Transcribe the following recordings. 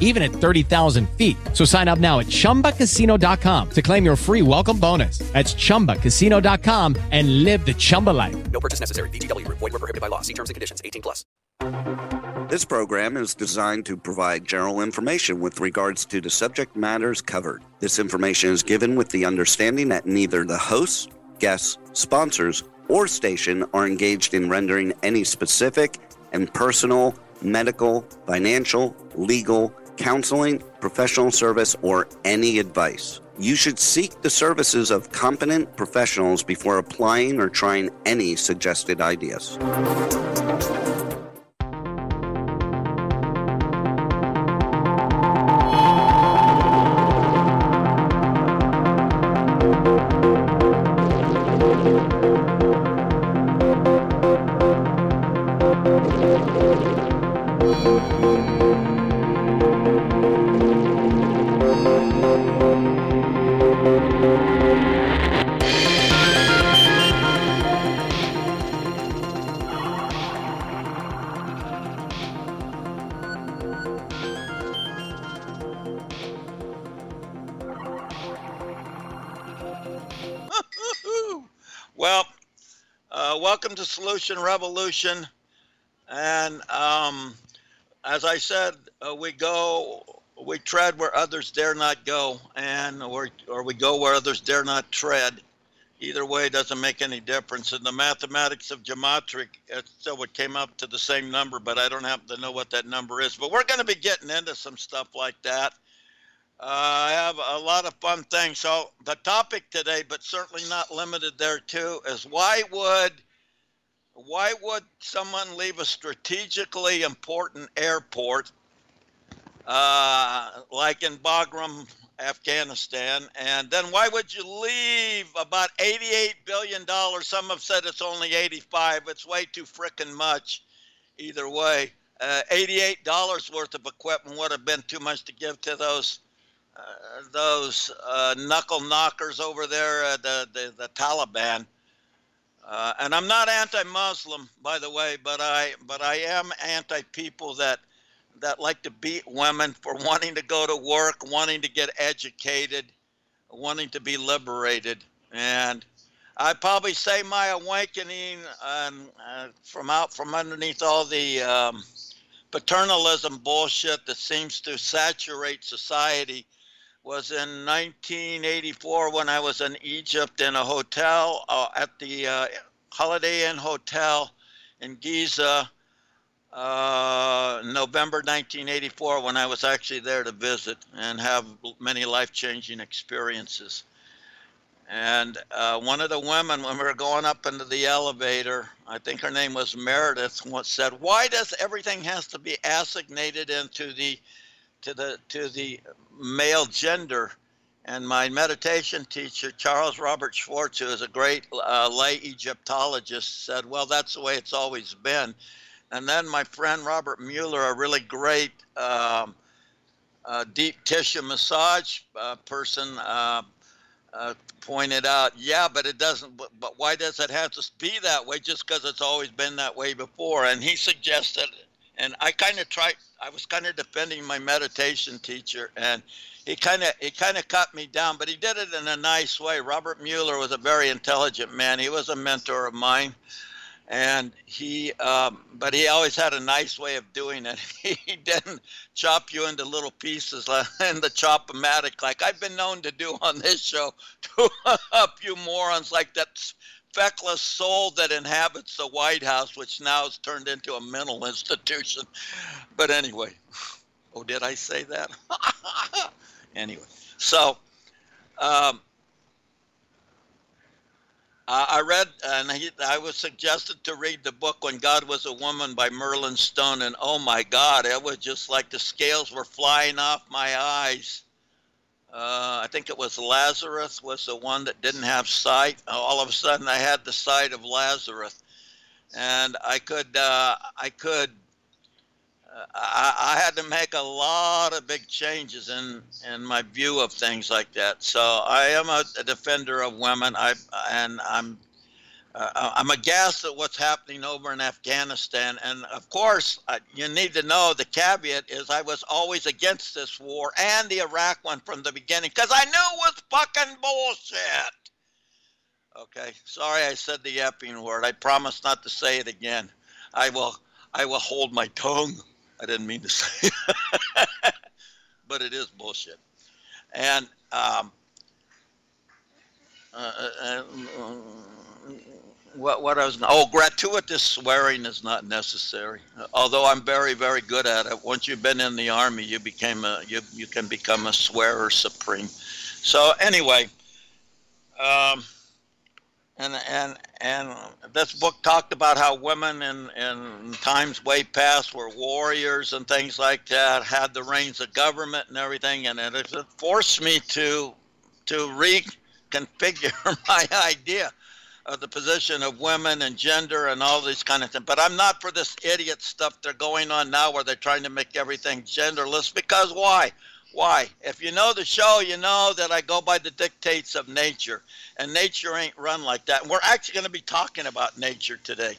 even at 30,000 feet. So sign up now at ChumbaCasino.com to claim your free welcome bonus. That's ChumbaCasino.com and live the Chumba life. No purchase necessary. VGW. Void were prohibited by law. See terms and conditions. 18 plus. This program is designed to provide general information with regards to the subject matters covered. This information is given with the understanding that neither the hosts, guests, sponsors, or station are engaged in rendering any specific and personal, medical, financial, legal, counseling, professional service, or any advice. You should seek the services of competent professionals before applying or trying any suggested ideas. Revolution. And um, as I said, uh, we go, we tread where others dare not go, and or, or we go where others dare not tread. Either way doesn't make any difference. In the mathematics of gematria, so it came up to the same number, but I don't happen to know what that number is. But we're going to be getting into some stuff like that. Uh, I have a lot of fun things. So the topic today, but certainly not limited there too, is why would why would someone leave a strategically important airport uh, like in Bagram, Afghanistan, and then why would you leave about 88 billion dollars? Some have said it's only 85. It's way too frickin' much. Either way, uh, 88 dollars worth of equipment would have been too much to give to those uh, those uh, knuckle knockers over there, uh, the, the, the Taliban. Uh, and I'm not anti-Muslim, by the way, but I but I am anti-people that that like to beat women for wanting to go to work, wanting to get educated, wanting to be liberated. And I probably say my awakening um, uh, from out from underneath all the um, paternalism bullshit that seems to saturate society was in 1984 when I was in Egypt in a hotel uh, at the uh, Holiday Inn Hotel in Giza, uh, November 1984, when I was actually there to visit and have many life changing experiences. And uh, one of the women, when we were going up into the elevator, I think her name was Meredith, said, "Why does everything has to be assignated into the to the to the male gender. And my meditation teacher, Charles Robert Schwartz, who is a great uh, lay Egyptologist, said, Well, that's the way it's always been. And then my friend Robert Mueller, a really great um, uh, deep tissue massage uh, person, uh, uh, pointed out, Yeah, but it doesn't, but, but why does it have to be that way just because it's always been that way before? And he suggested and I kind of tried. I was kind of defending my meditation teacher, and he kind of he kind of cut me down, but he did it in a nice way. Robert Mueller was a very intelligent man. He was a mentor of mine, and he um, but he always had a nice way of doing it. he didn't chop you into little pieces in the chop-o-matic like I've been known to do on this show to up you morons like that feckless soul that inhabits the White House, which now has turned into a mental institution. But anyway, oh, did I say that? anyway, so um, I read, and he, I was suggested to read the book When God Was a Woman by Merlin Stone, and oh my God, it was just like the scales were flying off my eyes uh, I think it was Lazarus was the one that didn't have sight. All of a sudden, I had the sight of Lazarus, and I could uh, I could uh, I, I, had to make a lot of big changes in in my view of things like that. So I am a, a defender of women. I and I'm uh, I'm aghast at what's happening over in Afghanistan. And of course, uh, you need to know the caveat is I was always against this war and the Iraq one from the beginning because I knew it was fucking bullshit. Okay, sorry I said the epping word. I promise not to say it again. I will. I will hold my tongue. I didn't mean to say it, but it is bullshit. And um, uh, uh, uh what, what I was oh gratuitous swearing is not necessary. Although I'm very very good at it. Once you've been in the army, you became a you you can become a swearer supreme. So anyway, um, and and and this book talked about how women in in times way past were warriors and things like that, had the reins of government and everything, and it forced me to to reconfigure my idea of the position of women and gender and all these kind of things. But I'm not for this idiot stuff they're going on now where they're trying to make everything genderless. Because why? Why? If you know the show, you know that I go by the dictates of nature, and nature ain't run like that. And we're actually going to be talking about nature today.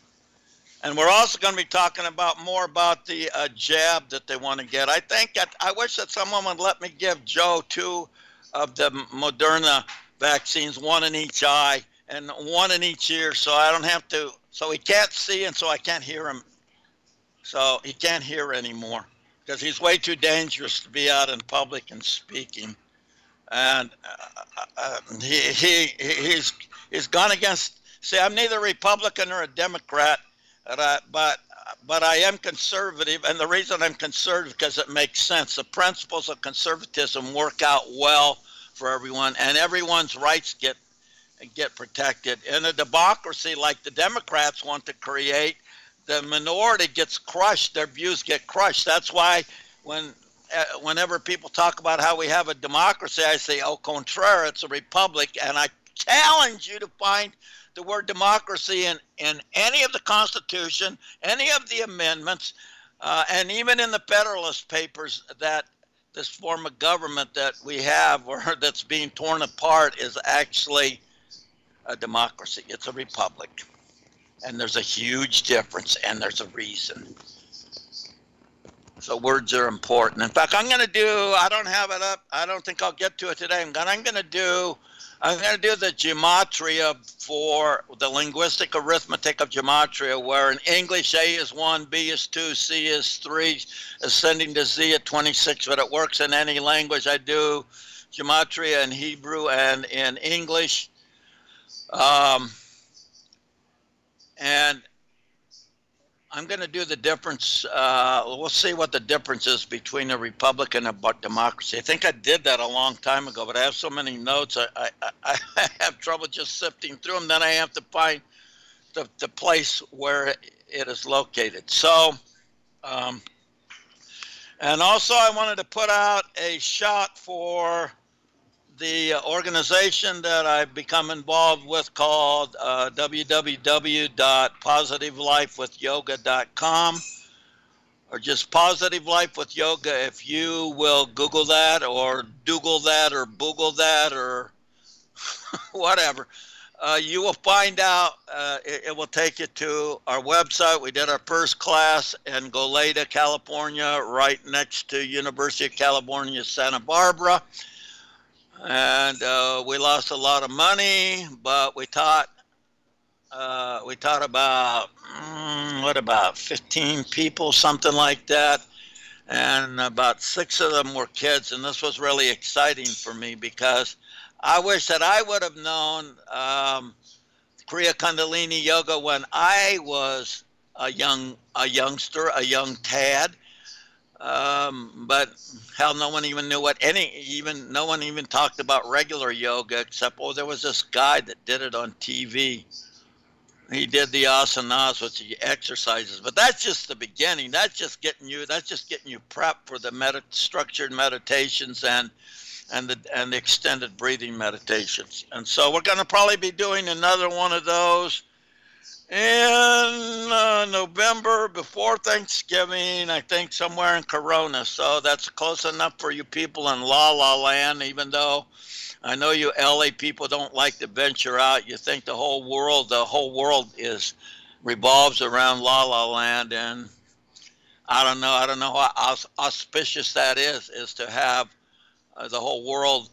And we're also going to be talking about more about the uh, jab that they want to get. I think that, I wish that someone would let me give Joe two of the Moderna vaccines, one in each eye, and one in each ear, so I don't have to. So he can't see, and so I can't hear him. So he can't hear anymore because he's way too dangerous to be out in public and speaking. And uh, uh, uh he, he he's he's gone against. See, I'm neither Republican or a Democrat, but but I am conservative, and the reason I'm conservative because it makes sense. The principles of conservatism work out well for everyone, and everyone's rights get get protected. In a democracy like the Democrats want to create, the minority gets crushed, their views get crushed. That's why when uh, whenever people talk about how we have a democracy, I say, au contraire, it's a republic. And I challenge you to find the word democracy in, in any of the Constitution, any of the amendments, uh, and even in the Federalist Papers that this form of government that we have or that's being torn apart is actually a democracy, it's a republic. And there's a huge difference, and there's a reason. So words are important. In fact, I'm going to do, I don't have it up, I don't think I'll get to it today. I'm going I'm to do, I'm going to do the gematria for the linguistic arithmetic of gematria, where in English A is 1, B is 2, C is 3, ascending to Z at 26, but it works in any language. I do gematria in Hebrew and in English. Um, and I'm going to do the difference. Uh, we'll see what the difference is between a republic and a democracy. I think I did that a long time ago, but I have so many notes, I, I, I have trouble just sifting through them. Then I have to find the, the place where it is located. So, um, and also I wanted to put out a shot for the organization that I've become involved with called uh, www.positivelifewithyoga.com or just Positive Life with Yoga. If you will Google that or Google that or Google that or whatever, uh, you will find out. Uh, it, it, will take you to our website. We did our first class in Goleta, California, right next to University of California, Santa Barbara, and uh, we lost a lot of money, but we taught. Uh, we taught about mm, what about 15 people, something like that, and about six of them were kids, and this was really exciting for me because I wish that I would have known um, Kriya Kundalini Yoga when I was a young a youngster, a young tad. Um, but hell, no one even knew what any even no one even talked about regular yoga except oh, there was this guy that did it on TV. He did the asanas, which he exercises, but that's just the beginning. That's just getting you. That's just getting you prepped for the med- structured meditations and and the and the extended breathing meditations. And so we're going to probably be doing another one of those in uh, November before Thanksgiving, I think somewhere in Corona. So that's close enough for you people in La La Land, even though I know you LA people don't like to venture out. You think the whole world, the whole world is revolves around La La Land, and I don't know. I don't know how auspicious that is. Is to have uh, the whole world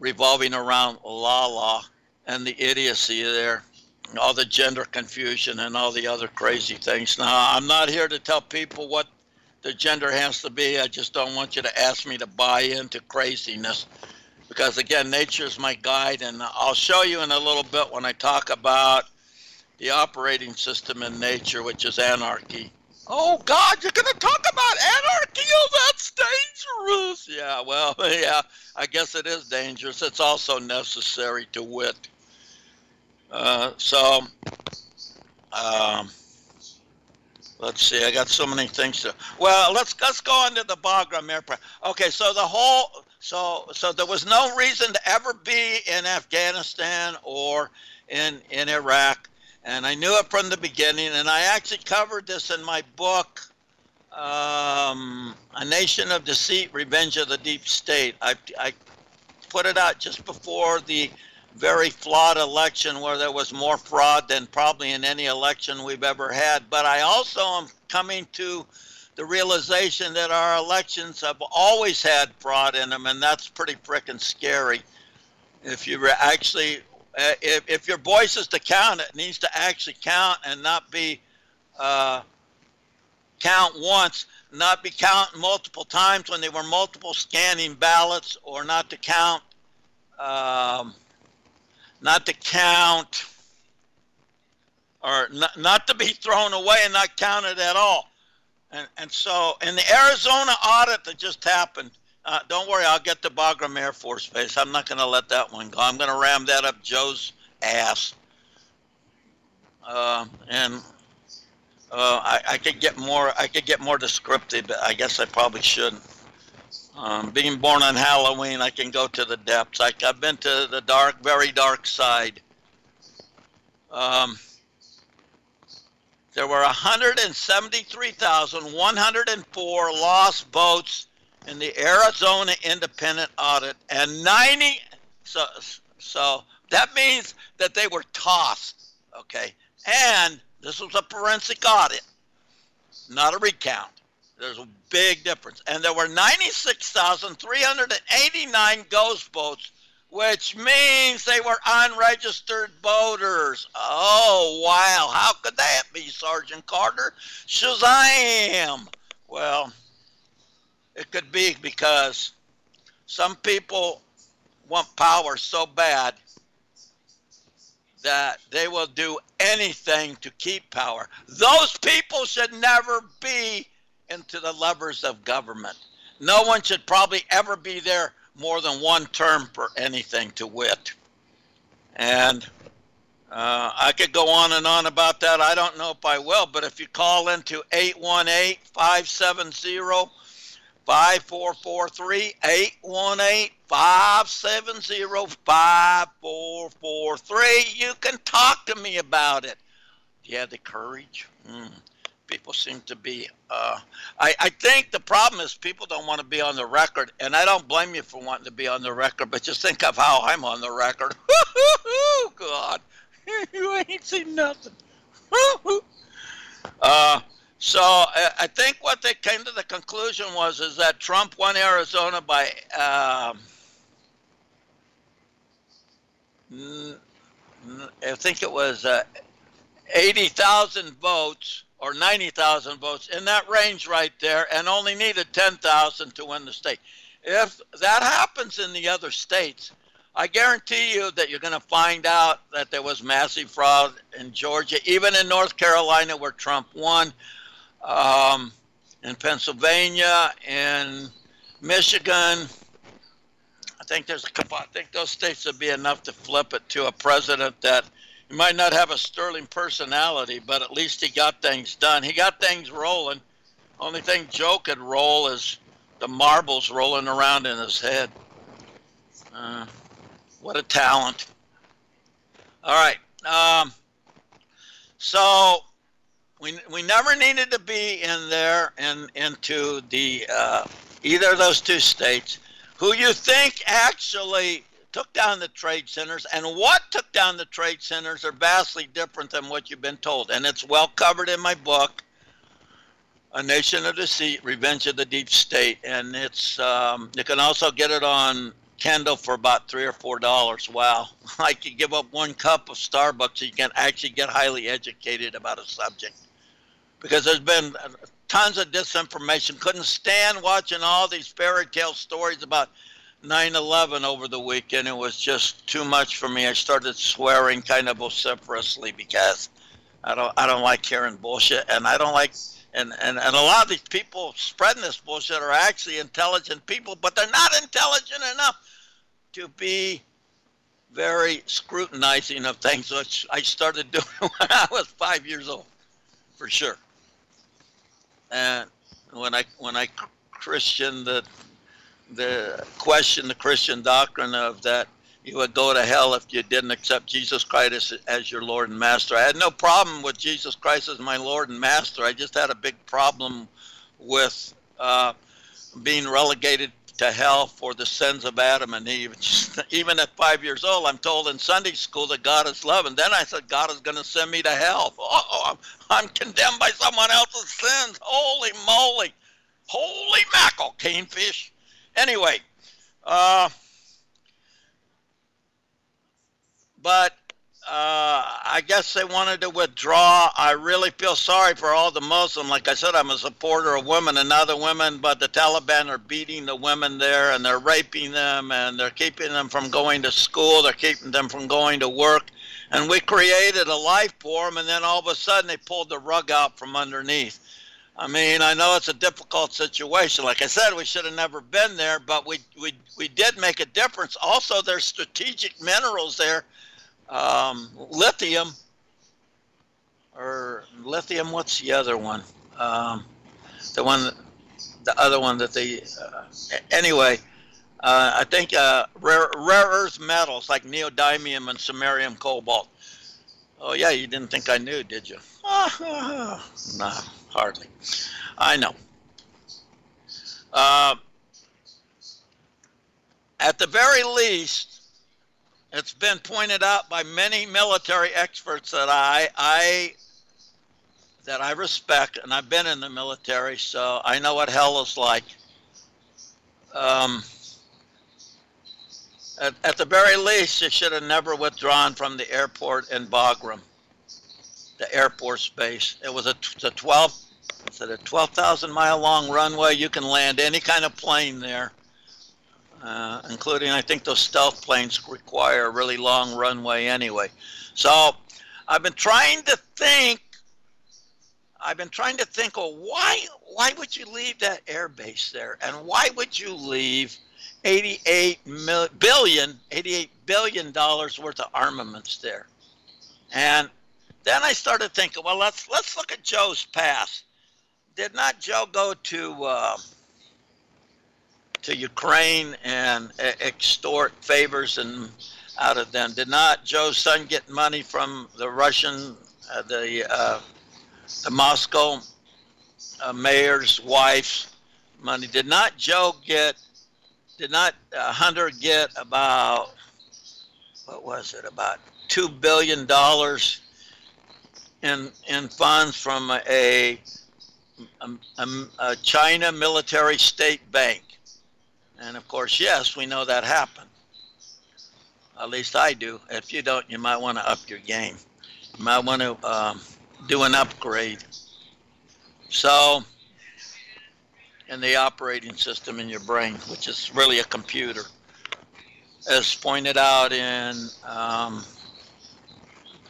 revolving around La La and the idiocy there, all the gender confusion and all the other crazy things. Now, I'm not here to tell people what the gender has to be. I just don't want you to ask me to buy into craziness because, again, nature is my guide, and I'll show you in a little bit when I talk about the operating system in nature, which is anarchy. Oh God, you're gonna talk about anarchy? Oh, that's dangerous. Yeah, well, yeah, I guess it is dangerous. It's also necessary to wit. Uh, so, um, let's see. I got so many things to. Well, let's let's go into the Bagram airport. Okay, so the whole so so there was no reason to ever be in Afghanistan or in in Iraq and I knew it from the beginning. And I actually covered this in my book, um, A Nation of Deceit Revenge of the Deep State. I, I put it out just before the very flawed election where there was more fraud than probably in any election we've ever had. But I also am coming to the realization that our elections have always had fraud in them, and that's pretty freaking scary. If you actually uh, if, if your voice is to count, it needs to actually count and not be uh, count once, not be count multiple times when they were multiple scanning ballots, or not to count, um, not to count, or not, not to be thrown away and not counted at all. And, and so in the Arizona audit that just happened, uh, don't worry, I'll get to Bagram Air Force Base. I'm not going to let that one go. I'm going to ram that up Joe's ass. Uh, and uh, I, I, could get more. I could get more descriptive, but I guess I probably shouldn't. Um, being born on Halloween, I can go to the depths. I, have been to the dark, very dark side. Um, there were 173,104 lost votes in the Arizona Independent Audit, and 90. So, so that means that they were tossed. Okay, and this was a forensic audit, not a recount. There's a big difference, and there were 96,389 ghost boats, which means they were unregistered voters. Oh wow! How could that be, Sergeant Carter? Shazam! Well, it could be because some people want power so bad that they will do anything to keep power. Those people should never be into the levers of government. No one should probably ever be there more than one term for anything to wit. And uh, I could go on and on about that. I don't know if I will, but if you call into 818 570 5443 818 570 5443. You can talk to me about it. Do you have the courage? Mm. People seem to be. Uh, I, I think the problem is people don't want to be on the record, and I don't blame you for wanting to be on the record, but just think of how I'm on the record. God. you ain't seen nothing. uh, so I, I think what they came to the conclusion was is that Trump won Arizona by um, I think it was uh, eighty thousand votes or ninety thousand votes in that range right there, and only needed ten thousand to win the state. If that happens in the other states, I guarantee you that you're going to find out that there was massive fraud in Georgia, even in North Carolina where Trump won, um, in Pennsylvania, in Michigan. I think there's a couple. I think those states would be enough to flip it to a president that he might not have a sterling personality, but at least he got things done. He got things rolling. Only thing Joe could roll is the marbles rolling around in his head. Uh, what a talent. All right. Um, so we, we never needed to be in there and into the uh, either of those two states. Who you think actually took down the trade centers and what took down the trade centers are vastly different than what you've been told. And it's well covered in my book, A Nation of Deceit, Revenge of the Deep State. And it's um, you can also get it on Kindle for about three or four dollars. Wow. I could give up one cup of Starbucks you can actually get highly educated about a subject. Because there's been tons of disinformation. Couldn't stand watching all these fairy tale stories about 9/11 over the weekend. It was just too much for me. I started swearing kind of vociferously because I don't I don't like hearing bullshit, and I don't like and, and and a lot of these people spreading this bullshit are actually intelligent people, but they're not intelligent enough to be very scrutinizing of things, which I started doing when I was five years old, for sure. And when I when I Christian the the question the Christian doctrine of that you would go to hell if you didn't accept Jesus Christ as, your Lord and Master. I had no problem with Jesus Christ as my Lord and Master. I just had a big problem with uh, being relegated to hell for the sins of Adam and Eve. Even at five years old, I'm told in Sunday school that God is love. And then I said, God is going to send me to hell. Oh, I'm, I'm condemned by someone else's sins. Holy moly. Holy mackerel, canefish. Anyway, uh, but uh, I guess they wanted to withdraw. I really feel sorry for all the Muslim. Like I said, I'm a supporter of women and other women, but the Taliban are beating the women there and they're raping them and they're keeping them from going to school. They're keeping them from going to work. And we created a life for them, and then all of a sudden they pulled the rug out from underneath. I mean, I know it's a difficult situation. Like I said, we should have never been there, but we we we did make a difference. Also, there's strategic minerals there um, lithium or lithium. What's the other one? Um, the one, the other one that they. Uh, anyway, uh, I think uh, rare rare earth metals like neodymium and samarium cobalt. Oh yeah, you didn't think I knew, did you? no, hardly. I know. Uh, at the very least, it's been pointed out by many military experts that I I that I respect, and I've been in the military, so I know what hell is like. Um, at, at the very least, you should have never withdrawn from the airport in Bagram, the Air Force Base. It was a, a 12, it's a 12,000 mile long runway. You can land any kind of plane there uh, including I think those stealth planes require a really long runway anyway. So I've been trying to think. I've been trying to think. Well, why why would you leave that air base there, and why would you leave 88 mil, billion 88 billion dollars worth of armaments there? And then I started thinking, well, let's let's look at Joe's past. Did not Joe go to uh, to Ukraine and extort favors and out of them. Did not Joe's son get money from the Russian, uh, the uh, the Moscow uh, mayor's wife's money? Did not Joe get? Did not uh, Hunter get about? What was it? About two billion dollars in in funds from a, a, a China military state bank, and of course, yes, we know that happened. At least I do. If you don't, you might want to up your game. You might want to um, do an upgrade. So, in the operating system in your brain, which is really a computer, as pointed out in um,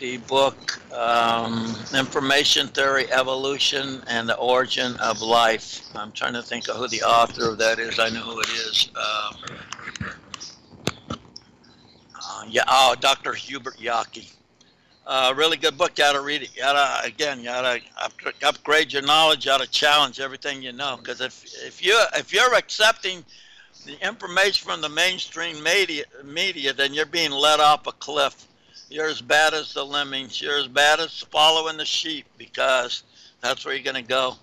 the book um, Information Theory, Evolution, and the Origin of Life. I'm trying to think of who the author of that is. I know who it is. Uh, uh, yeah, oh, Dr. Hubert Yockey. Uh, really good book. You gotta read it. You gotta again. You gotta upgrade your knowledge. You gotta challenge everything you know. Because if if you if you're accepting the information from the mainstream media, media, then you're being led off a cliff. You're as bad as the lemmings. You're as bad as following the sheep because that's where you're gonna go.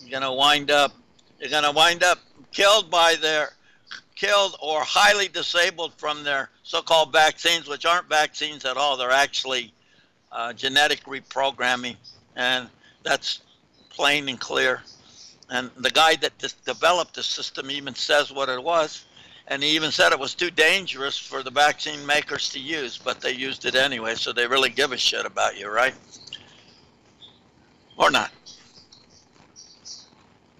You're gonna wind up. You're gonna wind up killed by their killed or highly disabled from their so-called vaccines, which aren't vaccines at all. They're actually uh, genetic reprogramming, and that's plain and clear. And the guy that developed the system even says what it was, and he even said it was too dangerous for the vaccine makers to use, but they used it anyway, so they really give a shit about you, right? Or not.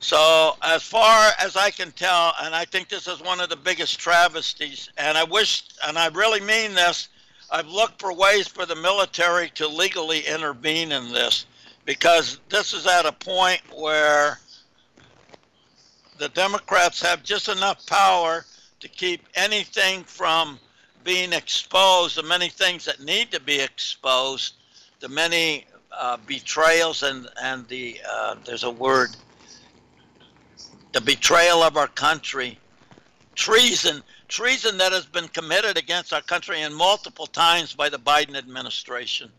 So, as far as I can tell, and I think this is one of the biggest travesties, and I wish, and I really mean this, I've looked for ways for the military to legally intervene in this because this is at a point where the Democrats have just enough power to keep anything from being exposed, the many things that need to be exposed, the many uh, betrayals and and the uh, there's a word the betrayal of our country, treason, treason that has been committed against our country and multiple times by the Biden administration.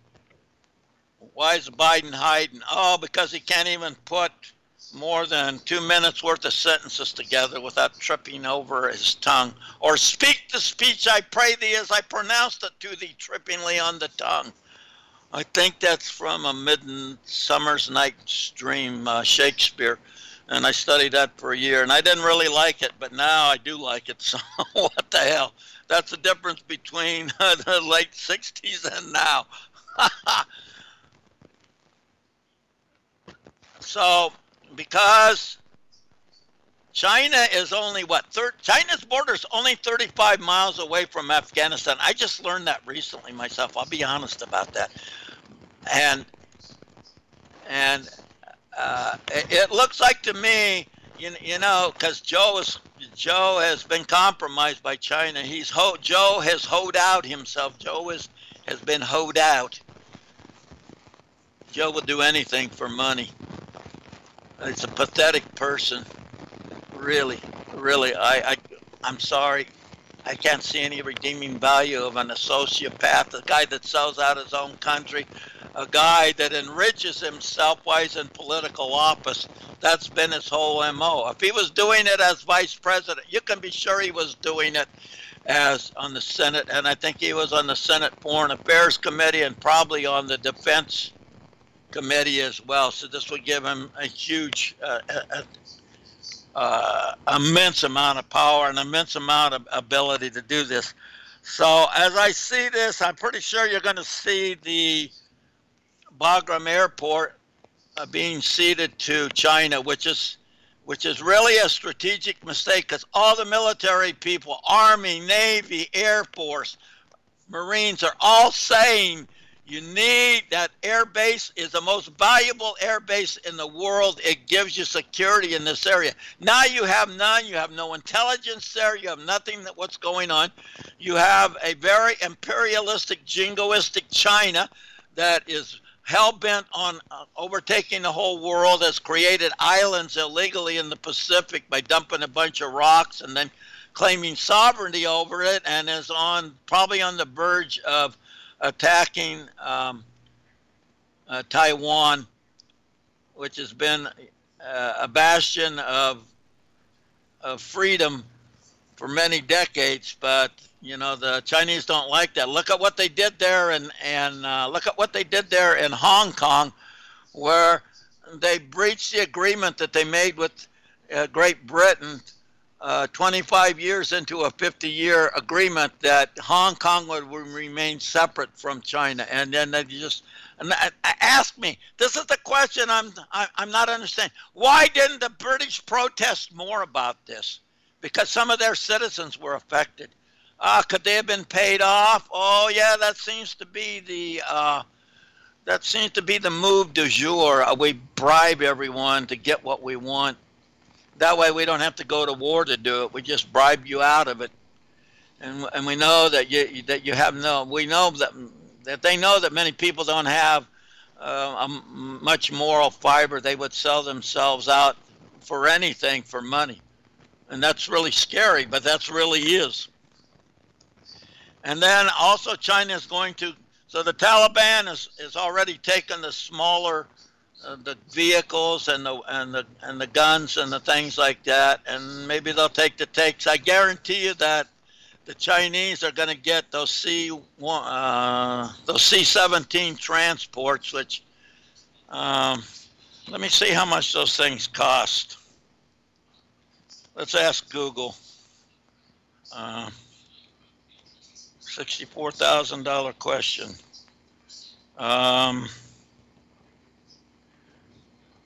Why is Biden hiding? Oh, because he can't even put more than two minutes worth of sentences together without tripping over his tongue. Or speak the speech I pray thee as I pronounced it to thee, trippingly on the tongue. I think that's from a Midsummer's Night's Dream, uh, Shakespeare and I studied that for a year, and I didn't really like it, but now I do like it. So what the hell? That's the difference between the late '60s and now. so because China is only what thir- China's border is only 35 miles away from Afghanistan. I just learned that recently myself. I'll be honest about that. And and uh, it, it, looks like to me, you, you know, because Joe is Joe has been compromised by China. He's ho- Joe has hoed out himself. Joe is has been hoed out. Joe will do anything for money. It's a pathetic person. Really, really. I, I I'm sorry. I can't see any redeeming value of an sociopath, a guy that sells out his own country, a guy that enriches himself while he's in political office. That's been his whole MO. If he was doing it as vice president, you can be sure he was doing it as on the Senate, and I think he was on the Senate Foreign Affairs Committee and probably on the Defense Committee as well. So this would give him a huge, uh, a, uh, immense amount of power and immense amount of ability to do this. So as I see this, I'm pretty sure you're going to see the Bagram Airport uh, being ceded to China, which is which is really a strategic mistake because all the military people, Army, Navy, Air Force, Marines are all saying you need that air base is the most valuable air base in the world. It gives you security in this area. Now you have none. You have no intelligence there. You have nothing that what's going on. You have a very imperialistic, jingoistic China that is hell bent on uh, overtaking the whole world, has created islands illegally in the Pacific by dumping a bunch of rocks and then claiming sovereignty over it, and is on probably on the verge of attacking um, uh, Taiwan, which has been uh, a bastion of of freedom for many decades, but you know the Chinese don't like that. Look at what they did there, and and uh, look at what they did there in Hong Kong, where they breached the agreement that they made with uh, Great Britain uh, 25 years into a 50 year agreement that Hong Kong would remain separate from China. And then they just ask me this is the question I'm, I'm not understanding. Why didn't the British protest more about this? Because some of their citizens were affected. Uh, could they have been paid off? Oh, yeah, that seems to be the. Uh, that seems to be the move du jour. Uh, we bribe everyone to get what we want that way, we don't have to go to war to do it. We just bribe you out of it, and and we know that you that you have no. We know that that they know that many people don't have uh, much moral fiber. They would sell themselves out for anything for money, and that's really scary. But that's really is. And then also China is going to. So the Taliban is, is already taken the smaller the vehicles and the and the and the guns and the things like that, and maybe they'll take the takes. I guarantee you that the Chinese are going to get those C uh, those C-17 transports, which um, let me see how much those things cost. Let's ask Google. Uh, Sixty-four thousand dollar question. Um,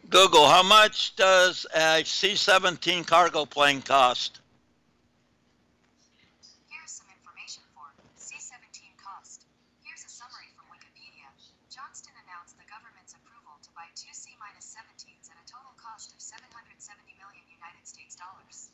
Google, how much does a C 17 cargo plane cost? Here's some information for C 17 cost. Here's a summary from Wikipedia. Johnston announced the government's approval to buy two C 17s at a total cost of 770 million United States dollars.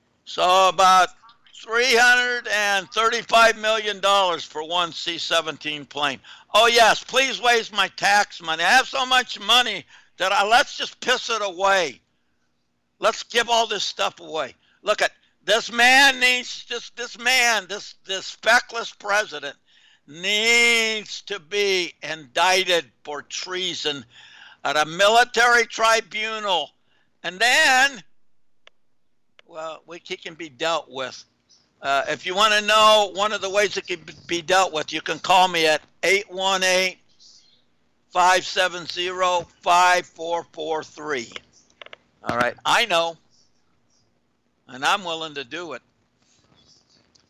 So about $335 million for one C 17 plane. Oh, yes, please waste my tax money. I have so much money that I, let's just piss it away. Let's give all this stuff away. Look at this man needs this this man, this this feckless president needs to be indicted for treason at a military tribunal. And then well, we can be dealt with. Uh, if you want to know one of the ways it can be dealt with, you can call me at 818 570 5443. All right, I know, and I'm willing to do it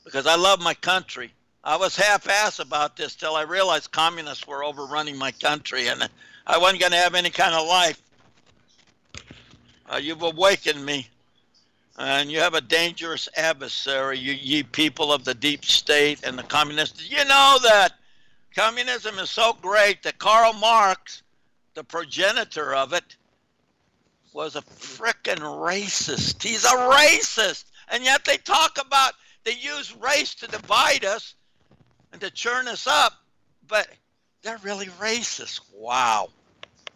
because I love my country. I was half ass about this till I realized communists were overrunning my country and I wasn't going to have any kind of life. Uh, you've awakened me and you have a dangerous adversary, you ye people of the deep state and the communists. You know that communism is so great that Karl Marx, the progenitor of it, was a frickin' racist. He's a racist. And yet they talk about, they use race to divide us and to churn us up, but they're really racist. Wow.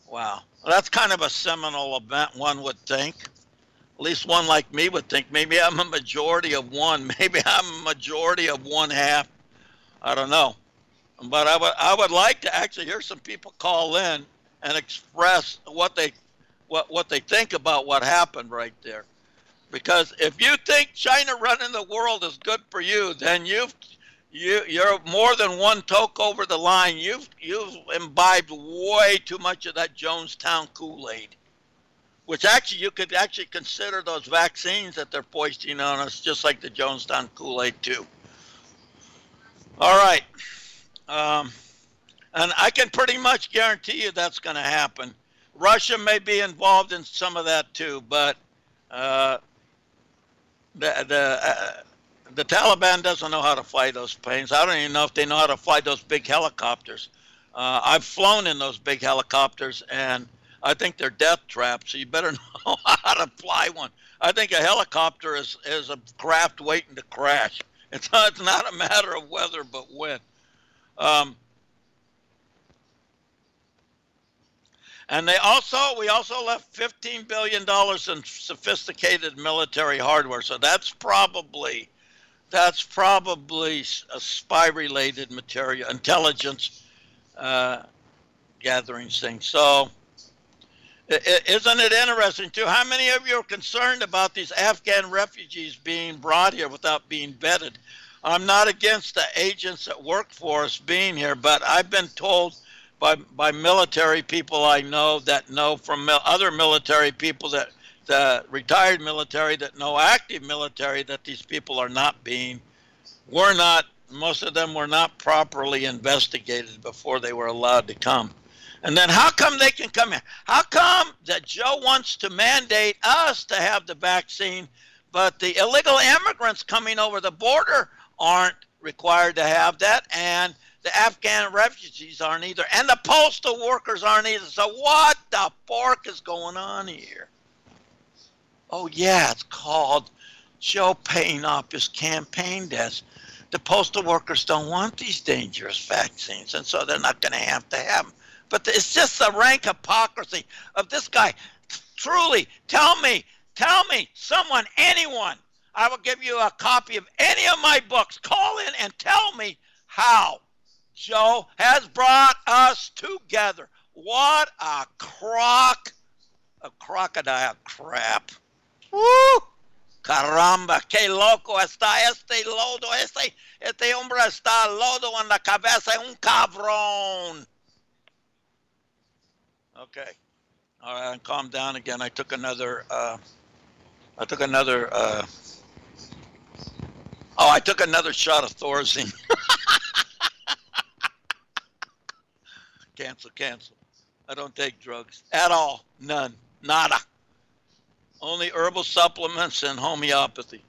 Wow. Well, that's kind of a seminal event, one would think at least one like me would think maybe I'm a majority of one, maybe I'm a majority of one half. I don't know, but I would I would like to actually hear some people call in and express what they what what they think about what happened right there, because if you think China running the world is good for you, then you've you you're more than one toke over the line. You've you've imbibed way too much of that Jonestown Kool-Aid. Which actually you could actually consider those vaccines that they're foisting on us, just like the Jonestown Kool-Aid too. All right, um, and I can pretty much guarantee you that's going to happen. Russia may be involved in some of that too, but uh, the the uh, the Taliban doesn't know how to fly those planes. I don't even know if they know how to fly those big helicopters. Uh, I've flown in those big helicopters, and I think they're death traps. So you better know how to fly one. I think a helicopter is is a craft waiting to crash. It's not, it's not a matter of whether, but when. Um, and they also we also left 15 billion dollars in sophisticated military hardware. So that's probably that's probably a spy related material, intelligence uh, gathering thing. So isn't it interesting too? How many of you are concerned about these Afghan refugees being brought here without being vetted? I'm not against the agents that work for us being here, but I've been told by by military people I know that know from mil- other military people that the retired military that know active military that these people are not being were not most of them were not properly investigated before they were allowed to come. And then how come they can come here? How come that Joe wants to mandate us to have the vaccine, but the illegal immigrants coming over the border aren't required to have that, and the Afghan refugees aren't either, and the postal workers aren't either. So what the fork is going on here? Oh yeah, it's called Joe paying off his campaign desk. The postal workers don't want these dangerous vaccines, and so they're not going to have to have them. But it's just the rank hypocrisy of this guy. Truly, tell me, tell me, someone, anyone, I will give you a copy of any of my books. Call in and tell me how Joe has brought us together. What a crock, a crocodile crap. Woo! Caramba, qué loco está este lodo. Este, este hombre está lodo en la cabeza, un cabrón. Okay. All right, calm down again. I took another. Uh, I took another. Uh, oh, I took another shot of Thorazine. cancel, cancel. I don't take drugs at all. None. Nada. Only herbal supplements and homeopathy.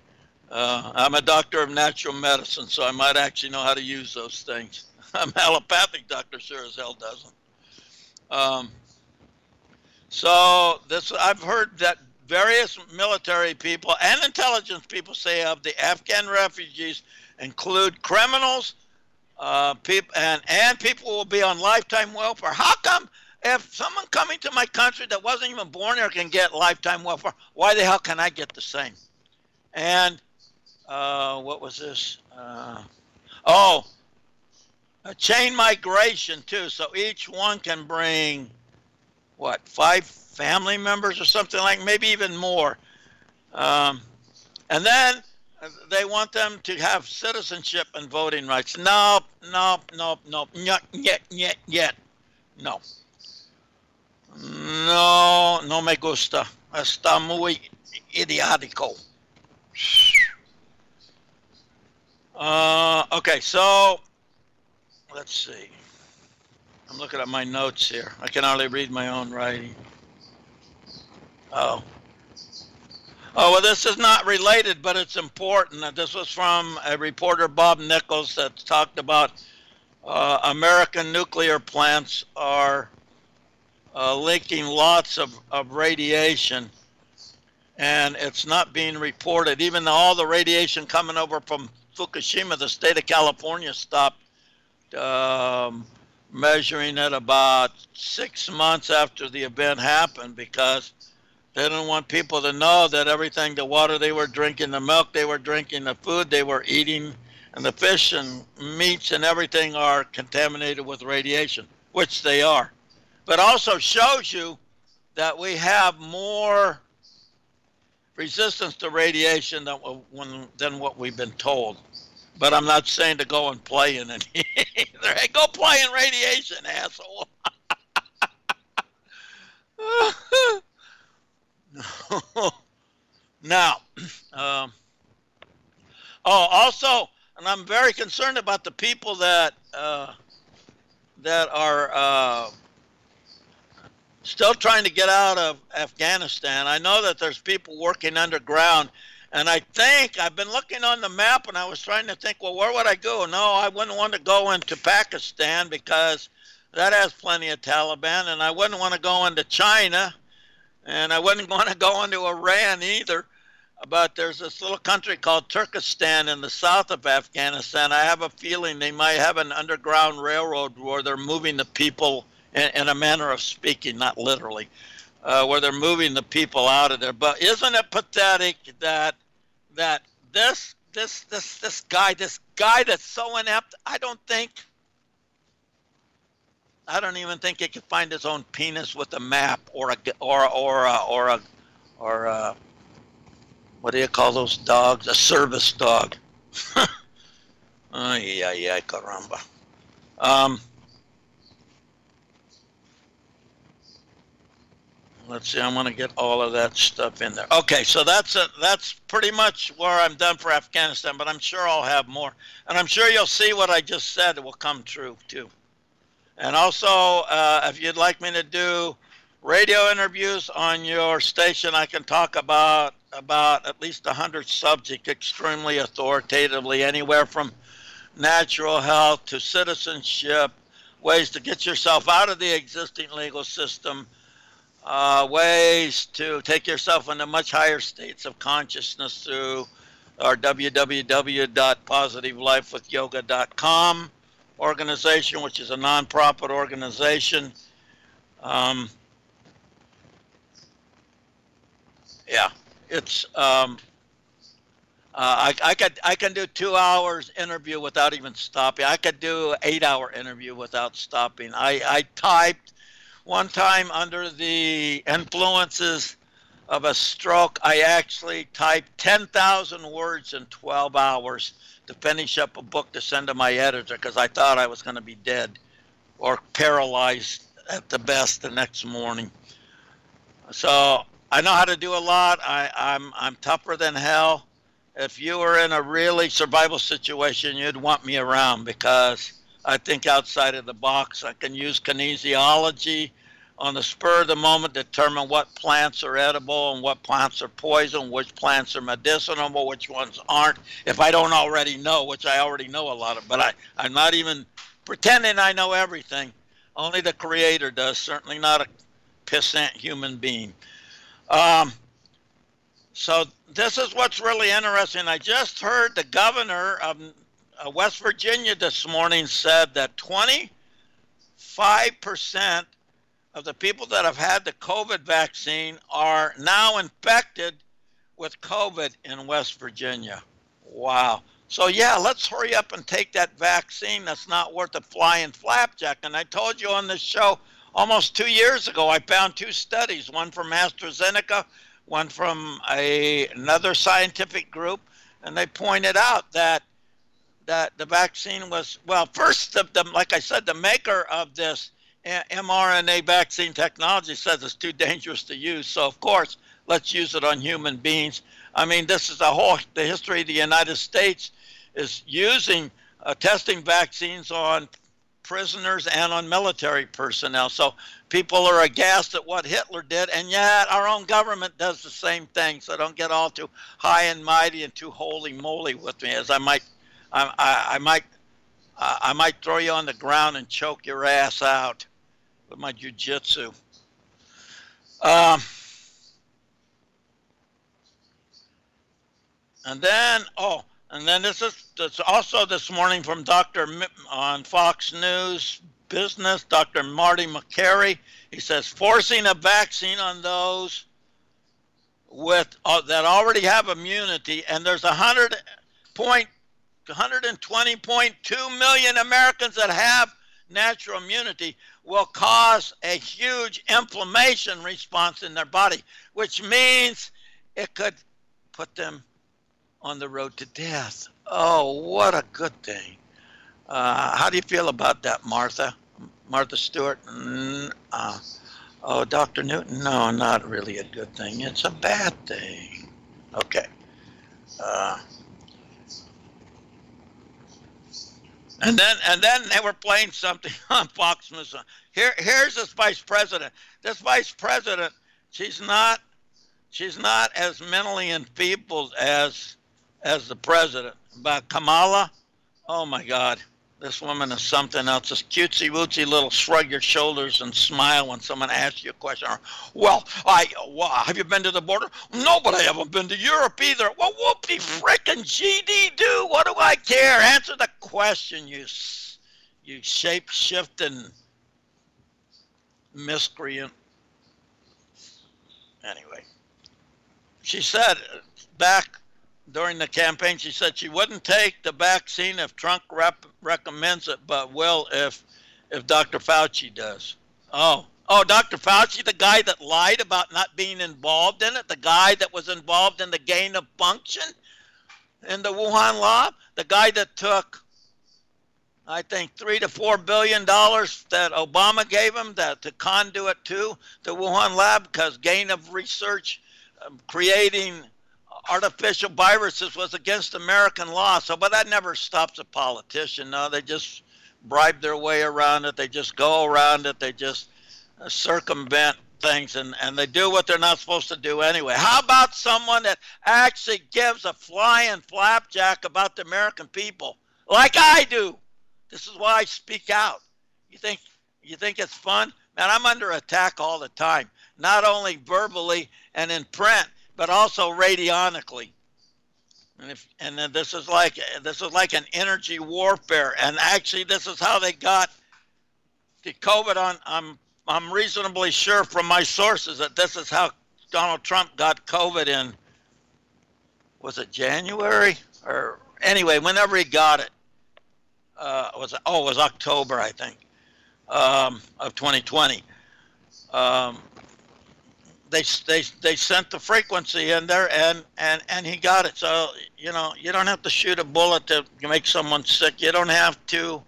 Uh, I'm a doctor of natural medicine, so I might actually know how to use those things. I'm allopathic doctor sure as hell doesn't. Um, so this I've heard that various military people and intelligence people say of the Afghan refugees include criminals, uh, people, and and people will be on lifetime welfare. How come if someone coming to my country that wasn't even born here can get lifetime welfare, why the hell can I get the same? And uh, what was this? Uh, oh, a chain migration too. So each one can bring what five family members or something like, maybe even more. Um, and then they want them to have citizenship and voting rights. Nope, nope, nope, nope, yet, yet, yet, yet. No. No, no me gusta. Está muy idiático. Uh, okay, so let's see. I'm looking at my notes here. I can hardly read my own writing. Oh. Oh, well, this is not related, but it's important. This was from a reporter, Bob Nichols, that talked about uh, American nuclear plants are uh, leaking lots of, of radiation, and it's not being reported. Even though all the radiation coming over from Fukushima, the state of California stopped um, measuring it about six months after the event happened because they didn't want people to know that everything the water they were drinking, the milk they were drinking, the food they were eating, and the fish and meats and everything are contaminated with radiation, which they are. But also shows you that we have more resistance to radiation than, than what we've been told. But I'm not saying to go and play in it either. Hey, go play in radiation, asshole. now, um, oh, also, and I'm very concerned about the people that uh, that are uh, still trying to get out of Afghanistan. I know that there's people working underground, and I think I've been looking on the map, and I was trying to think, well, where would I go? No, I wouldn't want to go into Pakistan because that has plenty of Taliban, and I wouldn't want to go into China, and I wouldn't want to go into Iran either. But there's this little country called Turkestan in the south of Afghanistan. I have a feeling they might have an underground railroad where they're moving the people in, in a manner of speaking, not literally, uh, where they're moving the people out of there. But isn't it pathetic that that this this this this guy, this guy that's so inept, I don't think I don't even think he could find his own penis with a map or a or or a, or a or a, what do you call those dogs? A service dog. oh yeah, yeah, caramba. Um, let's see. I'm gonna get all of that stuff in there. Okay, so that's a, that's pretty much where I'm done for Afghanistan. But I'm sure I'll have more, and I'm sure you'll see what I just said will come true too. And also, uh, if you'd like me to do radio interviews on your station, I can talk about about at least a 100 subjects extremely authoritatively, anywhere from natural health to citizenship, ways to get yourself out of the existing legal system, uh, ways to take yourself into much higher states of consciousness through our www.positivelifewithyoga.com organization, which is a nonprofit organization. Um, yeah, it's um, uh, I, I could I can do two hours interview without even stopping. I could do eight hour interview without stopping. I, I typed one time under the influences of a stroke. I actually typed ten thousand words in twelve hours to finish up a book to send to my editor because I thought I was going to be dead or paralyzed at the best the next morning. So I know how to do a lot. I, I'm I'm tougher than hell. If you were in a really survival situation, you'd want me around because I think outside of the box. I can use kinesiology on the spur of the moment determine what plants are edible and what plants are poison, which plants are medicinal, which ones aren't. If I don't already know, which I already know a lot of, but I, I'm not even pretending I know everything. Only the creator does, certainly not a pissant human being. Um, so this is what's really interesting. I just heard the governor of uh, West Virginia this morning said that 25% of the people that have had the COVID vaccine are now infected with COVID in West Virginia. Wow. So, yeah, let's hurry up and take that vaccine that's not worth a flying flapjack. And I told you on this show almost two years ago, I found two studies one from AstraZeneca, one from a, another scientific group, and they pointed out that that the vaccine was well first the, the like i said the maker of this mRNA vaccine technology says it's too dangerous to use. So, of course, let's use it on human beings. I mean, this is the whole the history of the United States is using uh, testing vaccines on prisoners and on military personnel. So people are aghast at what Hitler did, and yet our own government does the same thing. So don't get all too high and mighty and too holy moly with me, as I might, I, I, might, I might throw you on the ground and choke your ass out with my jujitsu. Um, and then, oh, and then this is that's also this morning from Dr. on Fox News Business, Dr. Marty Makary. He says forcing a vaccine on those with uh, that already have immunity, and there's a hundred point, 120.2 million Americans that have natural immunity will cause a huge inflammation response in their body, which means it could put them on the road to death. Oh, what a good thing. Uh, how do you feel about that, Martha? Martha Stewart? Mm, uh, Oh, Dr. Newton? No, not really a good thing. It's a bad thing. Okay. Uh, and then and then they were playing something on Fox News. Here here's this vice president. This vice president, she's not she's not as mentally enfeebled as as the president. But Kamala, oh my God. This woman is something else. This cutesy wootsy little shrug your shoulders and smile when someone asks you a question. Or, well, I well, have you been to the border? No, but I haven't been to Europe either. Well, whoopie frickin' GD do. What do I care? Answer the question, you you shape shifting miscreant. Anyway, she said uh, back during the campaign, she said she wouldn't take the vaccine if Trump rep- recommends it, but will if if Dr. Fauci does. Oh, oh, Dr. Fauci, the guy that lied about not being involved in it, the guy that was involved in the gain of function in the Wuhan lab, the guy that took, I think, three to four billion dollars that Obama gave him that to conduit to the Wuhan lab because gain of research, um, creating artificial viruses was against American law. So, but that never stops a politician. No, they just bribe their way around it. They just go around it. They just uh, circumvent things and, and they do what they're not supposed to do anyway. How about someone that actually gives a flying flapjack about the American people, like I do? This is why I speak out. You think you think it's fun? Man, I'm under attack all the time, not only verbally and in print, but also radionically. And if and then this is like this is like an energy warfare, and actually this is how they got COVID on. I'm I'm reasonably sure from my sources that this is how Donald Trump got COVID in. Was it January or anyway? Whenever he got it, uh, was oh it was October I think um, of 2020. Um, they they they sent the frequency in there and and and he got it. So you know you don't have to shoot a bullet to make someone sick. You don't have to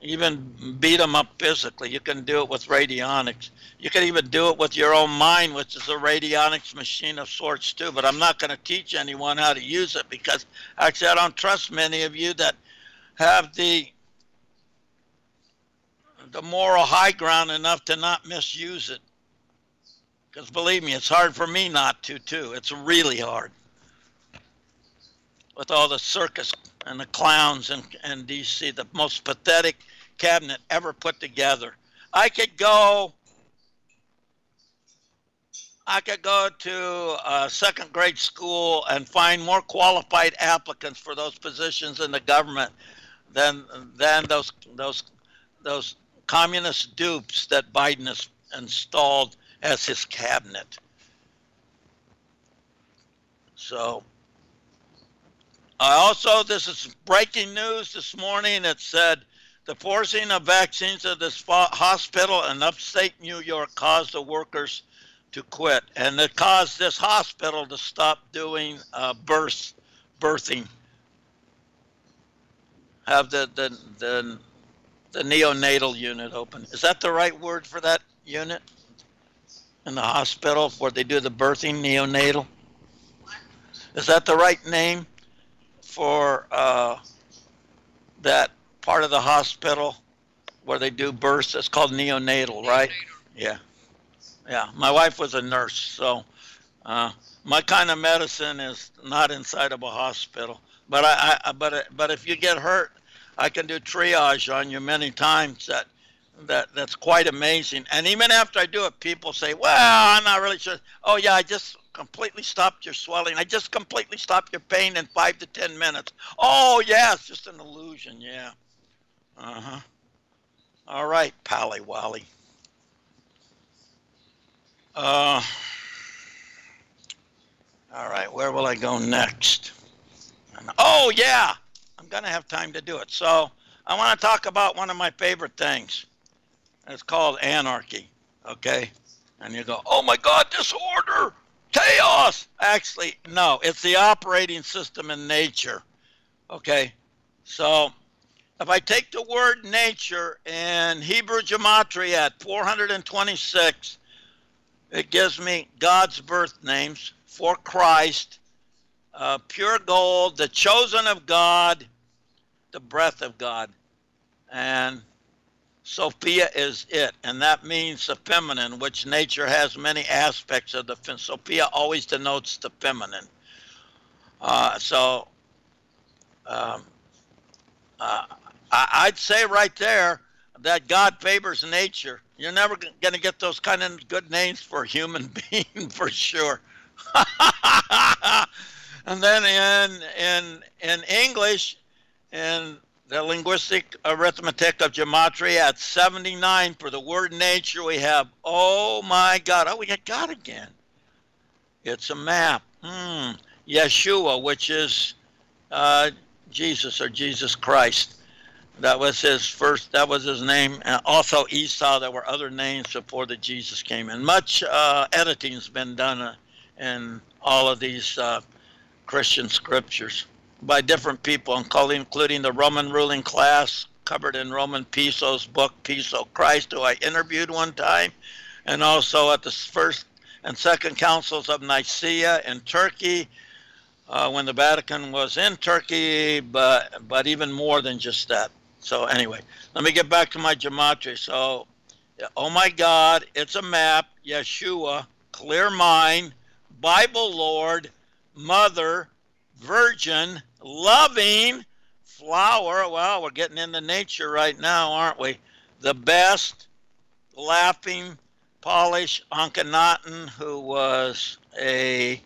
even beat them up physically. You can do it with radionics. You can even do it with your own mind which is a radionics machine of sorts too. But i'm not going to teach anyone how to use it because actually i don't trust many of you that have the the moral high ground enough to not misuse it because believe me, it's hard for me not to, too. It's really hard. With all the circus and the clowns in, in D.C., the most pathetic cabinet ever put together. I could go. I could go to a second grade school and find more qualified applicants for those positions in the government than than those those those communist dupes that Biden has installed as his cabinet. So, I also, this is breaking news this morning. It said the forcing of vaccines at this hospital in upstate New York caused the workers to quit, and it caused this hospital to stop doing uh, birth, birthing. Have the, the the the neonatal unit open. Is that the right word for that unit? In the hospital where they do the birthing neonatal? Is that the right name for uh, that part of the hospital where they do births? It's called neonatal, right? Yeah. Yeah. My wife was a nurse, so uh, my kind of medicine is not inside of a hospital. But I, I but but if you get hurt, I can do triage on you many times. That that that's quite amazing. And even after I do it, people say, "Well, I'm not really sure." Oh yeah, I just completely stopped your swelling. I just completely stopped your pain in five to ten minutes. Oh yeah, it's just an illusion. Yeah. Uh huh. All right, Pally Wally. Uh. All right, where will I go next? Oh yeah, I'm gonna have time to do it. So I want to talk about one of my favorite things. It's called anarchy. Okay? And you go, oh my God, disorder, chaos. Actually, no, it's the operating system in nature. Okay? So if I take the word nature in Hebrew gematria at 426, It gives me God's birth names for Christ, uh, pure gold, the chosen of God, the breath of God. And Sophia is it, and that means the feminine, which nature has many aspects of the fem- Sophia always denotes the feminine. Uh, so um, uh, I, I'd say right there that God favors nature. You're never going to get those kind of good names for a human being for sure. and then in in in English, in the linguistic arithmetic of gematria at 79 for the word nature, we have oh my God, oh we got God again. It's a map. Hmm. Yeshua, which is uh, Jesus or Jesus Christ. That was his first. That was his name. And also Esau. There were other names before the Jesus came in. Much uh, editing's been done uh, in all of these uh, Christian scriptures by different people, including the Roman ruling class, covered in Roman Piso's book, Piso Christ, who I interviewed one time, and also at the first and second councils of Nicaea in Turkey, uh, when the Vatican was in Turkey, but but even more than just that. So anyway, let me get back to my gematria. So, oh my God, it's a map. Yeshua, clear mind, Bible Lord, Mother, Virgin, loving, flower. Well, we're getting into nature right now, aren't we? The best, laughing, Polish Akhenaten, who was a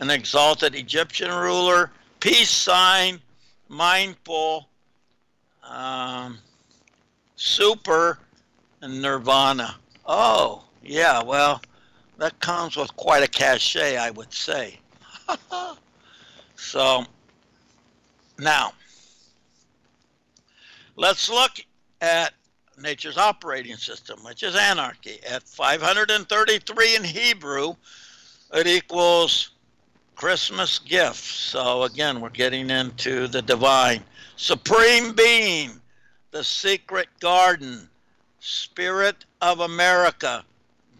an exalted Egyptian ruler, peace sign, mindful, um, super, and nirvana. Oh, yeah, well, that comes with quite a cachet, I would say. so, now, let's look at nature's operating system, which is anarchy. At 533 in Hebrew, it equals Christmas gifts. So again, we're getting into the divine. Supreme being, the secret garden, spirit of America.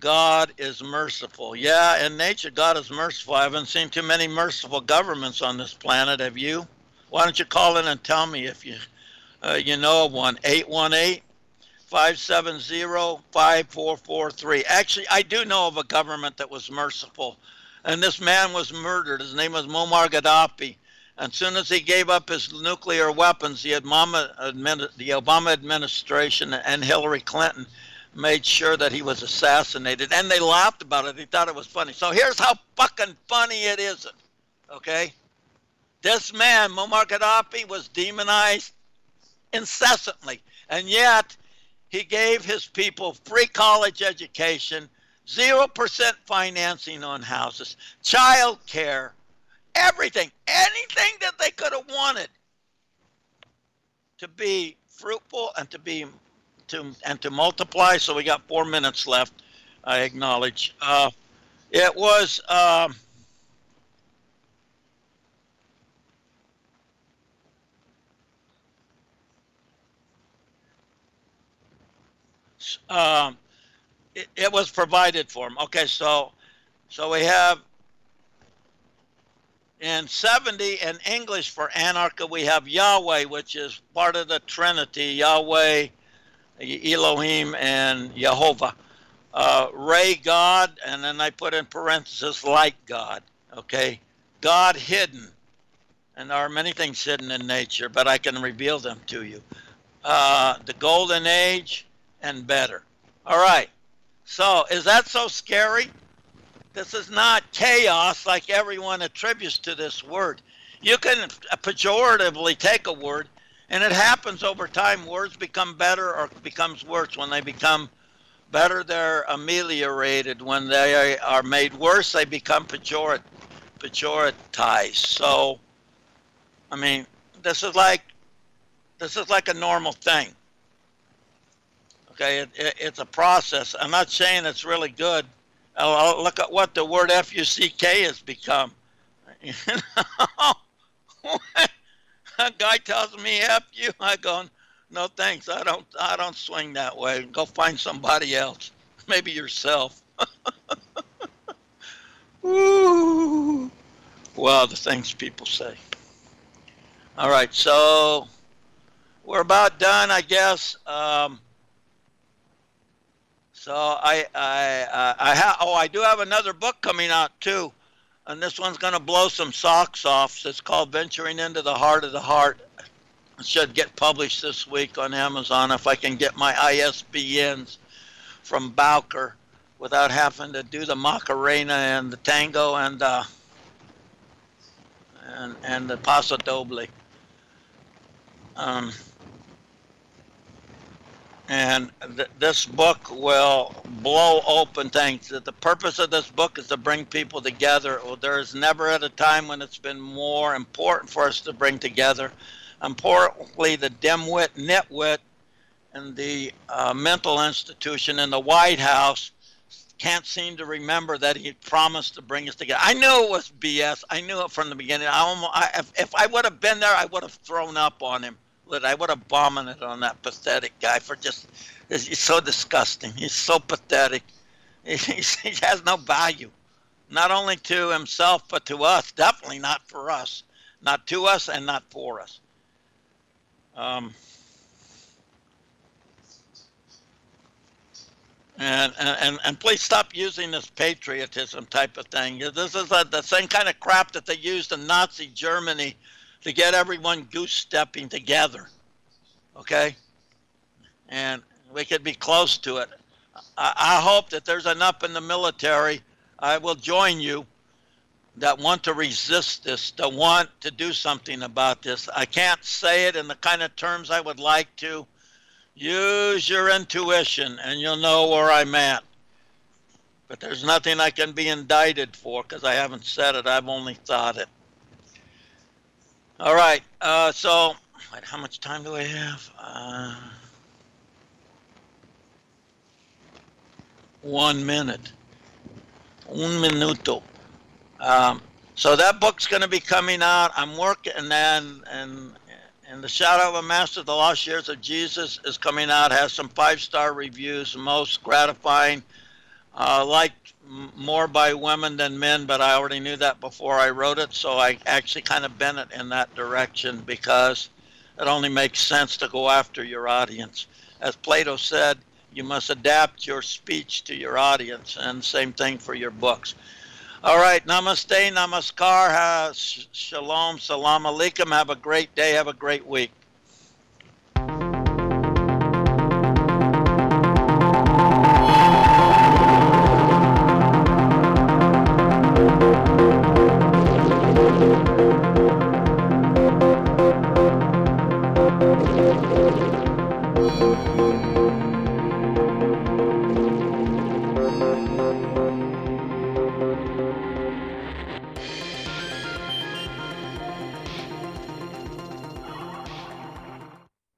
God is merciful. Yeah, in nature, God is merciful. I haven't seen too many merciful governments on this planet. Have you? Why don't you call in and tell me if you uh, you know of one? 818 570 5443. Actually, I do know of a government that was merciful and this man was murdered. His name was Muammar Gaddafi. And soon as he gave up his nuclear weapons, the Obama, the Obama administration and Hillary Clinton made sure that he was assassinated, and they laughed about it. They thought it was funny. So here's how fucking funny it isn't. Okay, this man Muammar Gaddafi was demonized incessantly, and yet he gave his people free college education 0% financing on houses, child care, everything, anything that they could have wanted to be fruitful and to be to and to multiply. So we got four minutes left. I acknowledge. Uh, it was. Um, um, it, it was provided for him. Okay, so so we have in 70 in English for anarcha, we have Yahweh, which is part of the Trinity Yahweh, Elohim, and Jehovah. Uh, Ray God, and then I put in parenthesis like God. Okay, God hidden. And there are many things hidden in nature, but I can reveal them to you. Uh, the golden age and better. All right. So, is that so scary? This is not chaos like everyone attributes to this word. You can pejoratively take a word, and it happens over time. Words become better or becomes worse. When they become better, they're ameliorated. When they are made worse, they become pejorat, pejoratized. So, I mean, this is like this is like a normal thing. Okay, it, it, it's a process. I'm not saying it's really good. I'll, look at what the word F-U-C-K has become. You know, a guy tells me F you, I go, no thanks. I don't. I don't swing that way. Go find somebody else. Maybe yourself. Ooh. Well, the things people say. All right, so we're about done, I guess. Um, so I I uh, I have oh I do have another book coming out too, and this one's gonna blow some socks off. It's called Venturing into the Heart of the Heart. It should get published this week on Amazon if I can get my ISBNs from Bowker without having to do the Macarena and the tango and uh, and and the Paso Doble. Um, and th- this book will blow open things. The purpose of this book is to bring people together. Well, there is never at a time when it's been more important for us to bring together. Importantly, the dimwit, nitwit, and the uh, mental institution in the White House can't seem to remember that he promised to bring us together. I knew it was BS. I knew it from the beginning. I, almost, I if, if I would have been there, I would have thrown up on him. I would have vomited on that pathetic guy for just. He's so disgusting. He's so pathetic. He, he has no value, not only to himself but to us. Definitely not for us. Not to us and not for us. Um, And, and, and please stop using this patriotism type of thing. This is a, the same kind of crap that they used in Nazi Germany to get everyone goose stepping together. Okay? And we could be close to it. I, I hope that there's enough in the military. I will join you that want to resist this, that want to do something about this. I can't say it in the kind of terms I would like to Use your intuition and you'll know where I'm at. But there's nothing I can be indicted for because I haven't said it. I've only thought it. All right. Uh, so, wait, how much time do I have? Uh, one minute. Un minuto. Um, so that book's going to be coming out. I'm working, and and and the Shadow of a Master, The Lost Years of Jesus, is coming out, has some five star reviews, most gratifying. Uh, liked more by women than men, but I already knew that before I wrote it, so I actually kind of bent it in that direction because it only makes sense to go after your audience. As Plato said, you must adapt your speech to your audience, and same thing for your books. All right. Namaste, namaskar, shalom, salam alaikum. Have a great day. Have a great week.